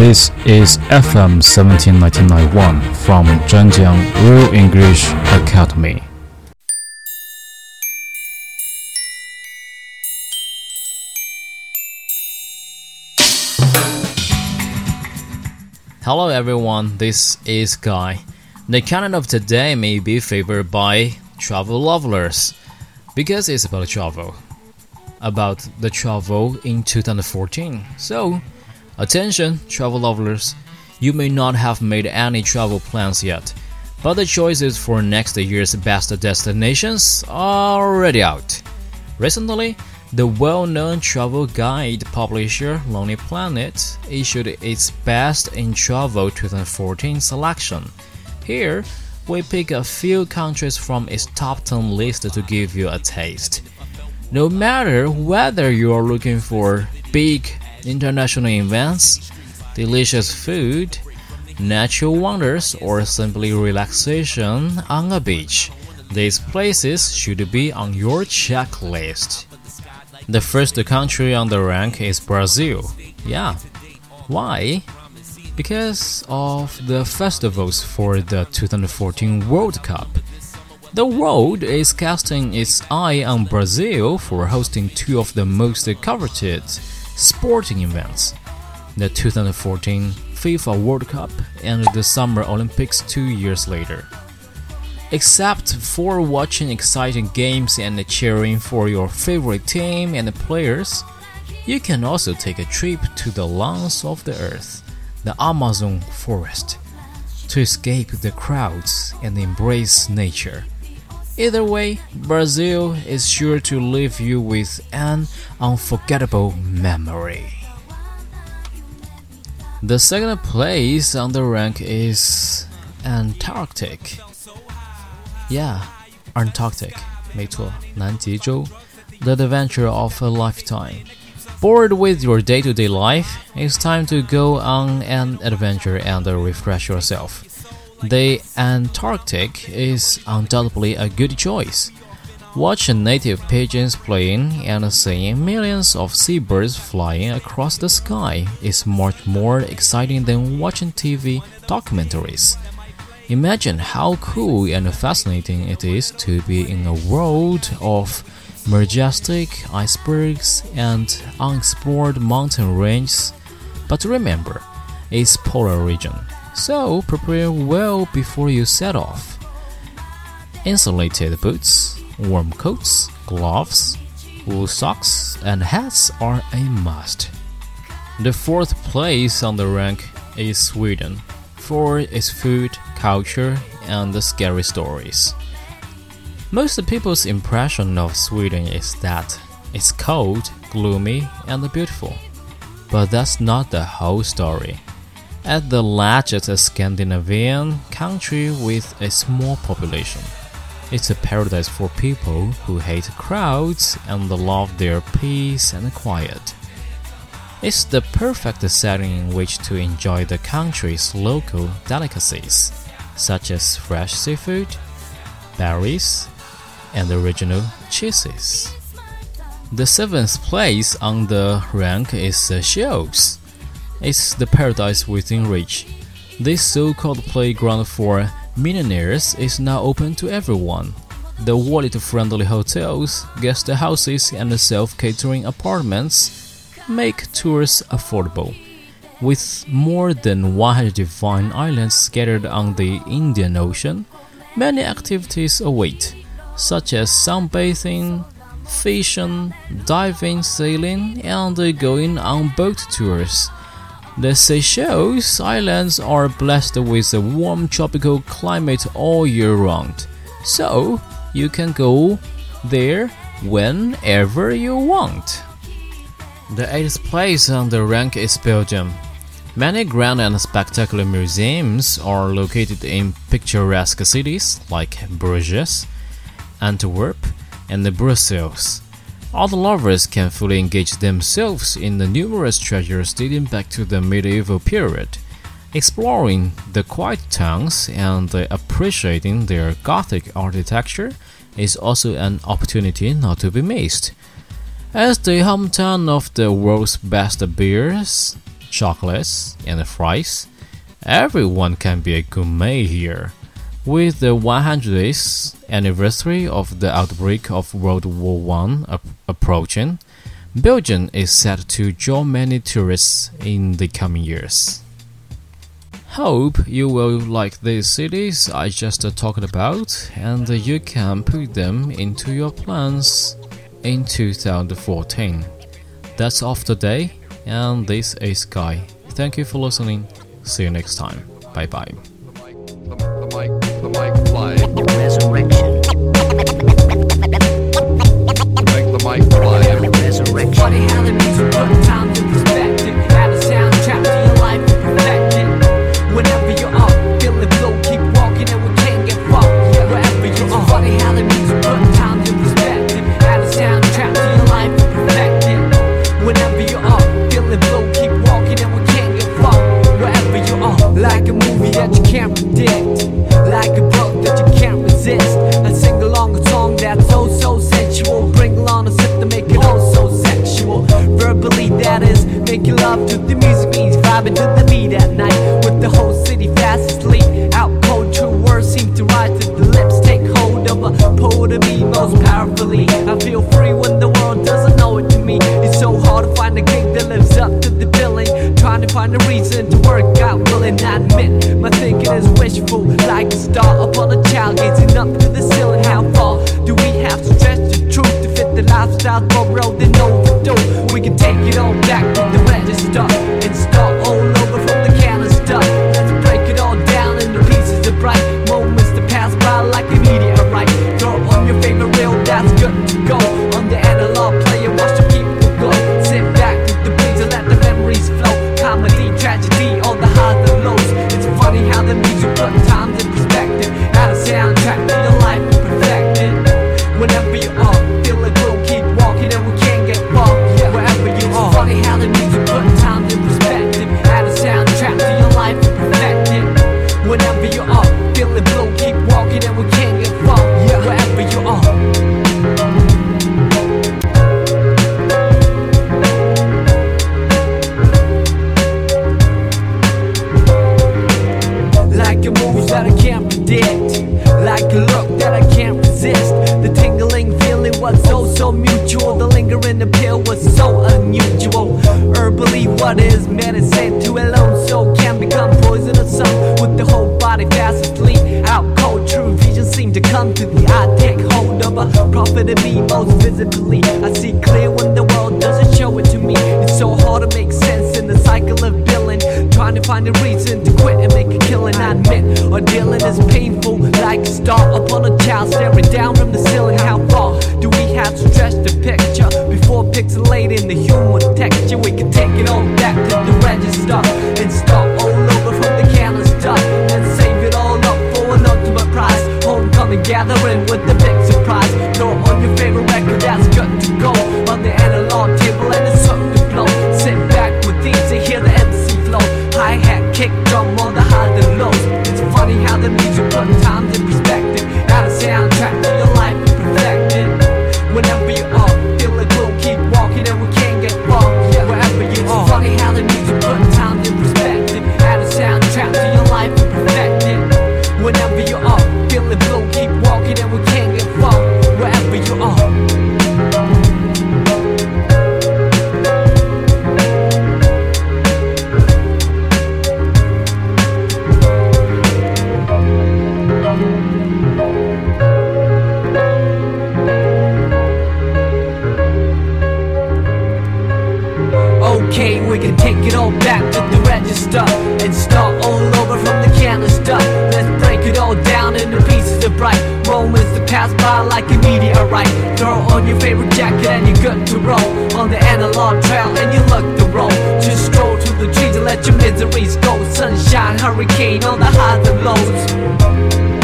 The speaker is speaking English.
This is FM 17991 from Zhenjiang Real English Academy. Hello everyone, this is Guy. The content of today may be favored by travel lovers because it's about travel. About the travel in 2014. So, attention, travel lovers. You may not have made any travel plans yet, but the choices for next year's best destinations are already out. Recently, the well known travel guide publisher Lonely Planet issued its Best in Travel 2014 selection. Here, we pick a few countries from its top 10 list to give you a taste. No matter whether you are looking for big international events, delicious food, natural wonders, or simply relaxation on a beach, these places should be on your checklist. The first country on the rank is Brazil. Yeah. Why? Because of the festivals for the 2014 World Cup. The world is casting its eye on Brazil for hosting two of the most coveted sporting events the 2014 FIFA World Cup and the Summer Olympics two years later. Except for watching exciting games and cheering for your favorite team and players, you can also take a trip to the lungs of the earth, the Amazon forest, to escape the crowds and embrace nature. Either way, Brazil is sure to leave you with an unforgettable memory. The second place on the rank is Antarctic. Yeah, Antarctic, 没错，南极洲. The adventure of a lifetime. Bored with your day to day life? It's time to go on an adventure and refresh yourself. The Antarctic is undoubtedly a good choice. Watch native pigeons playing and seeing millions of seabirds flying across the sky is much more exciting than watching TV documentaries. Imagine how cool and fascinating it is to be in a world of majestic icebergs and unexplored mountain ranges. But remember, it's polar region, so prepare well before you set off. Insulated boots, warm coats, gloves, wool socks, and hats are a must. The fourth place on the rank is Sweden for its food, culture, and the scary stories. Most people's impression of Sweden is that it's cold, gloomy, and beautiful. But that's not the whole story. As the largest Scandinavian country with a small population, it's a paradise for people who hate crowds and love their peace and quiet. It's the perfect setting in which to enjoy the country's local delicacies, such as fresh seafood, berries, and original cheeses. The seventh place on the rank is Seychelles. It's the paradise within reach. This so called playground for millionaires is now open to everyone. The wallet friendly hotels, guest houses, and self catering apartments make tours affordable. With more than 100 divine islands scattered on the Indian Ocean, many activities await, such as sunbathing, fishing, diving, sailing, and going on boat tours. The Seychelles Islands are blessed with a warm tropical climate all year round, so you can go there whenever you want. The eighth place on the rank is Belgium. Many grand and spectacular museums are located in picturesque cities like Bruges, Antwerp, and Brussels. Art lovers can fully engage themselves in the numerous treasures dating back to the medieval period, exploring the quiet towns and appreciating their Gothic architecture is also an opportunity not to be missed. As the hometown of the world's best beers, chocolates, and fries, everyone can be a gourmet here. With the 100th anniversary of the outbreak of World War I approaching, Belgium is set to draw many tourists in the coming years. Hope you will like these cities I just talked about and you can put them into your plans in 2014. That's all today, and this is Guy. Thank you for listening. See you next time. Bye bye. lifestyle borrowed and overdue. We can take it all back with the register. It's mutual. The lingering appeal was so unusual. Herbally, what is medicine to alone? So can become poison or Some with the whole body fast asleep, out cold. True vision seem to come to the eye. Take hold of a prophet in me most visibly. I see clear when the world doesn't show it to me. It's so hard to make sense find a reason to quit and make a killing. I admit, or dealing is painful, like a star upon a child staring down from the ceiling. How far do we have to stretch the picture before pixelating the human texture? We can take it all back to the register and start all over from the canister dust and save it all up for an ultimate prize. Homecoming gathering with fly like a meteorite. Throw on your favorite jacket and you're good to roll. On the analog trail and you look the roll. Just stroll to the trees and let your miseries go. Sunshine, hurricane on the highs and lows.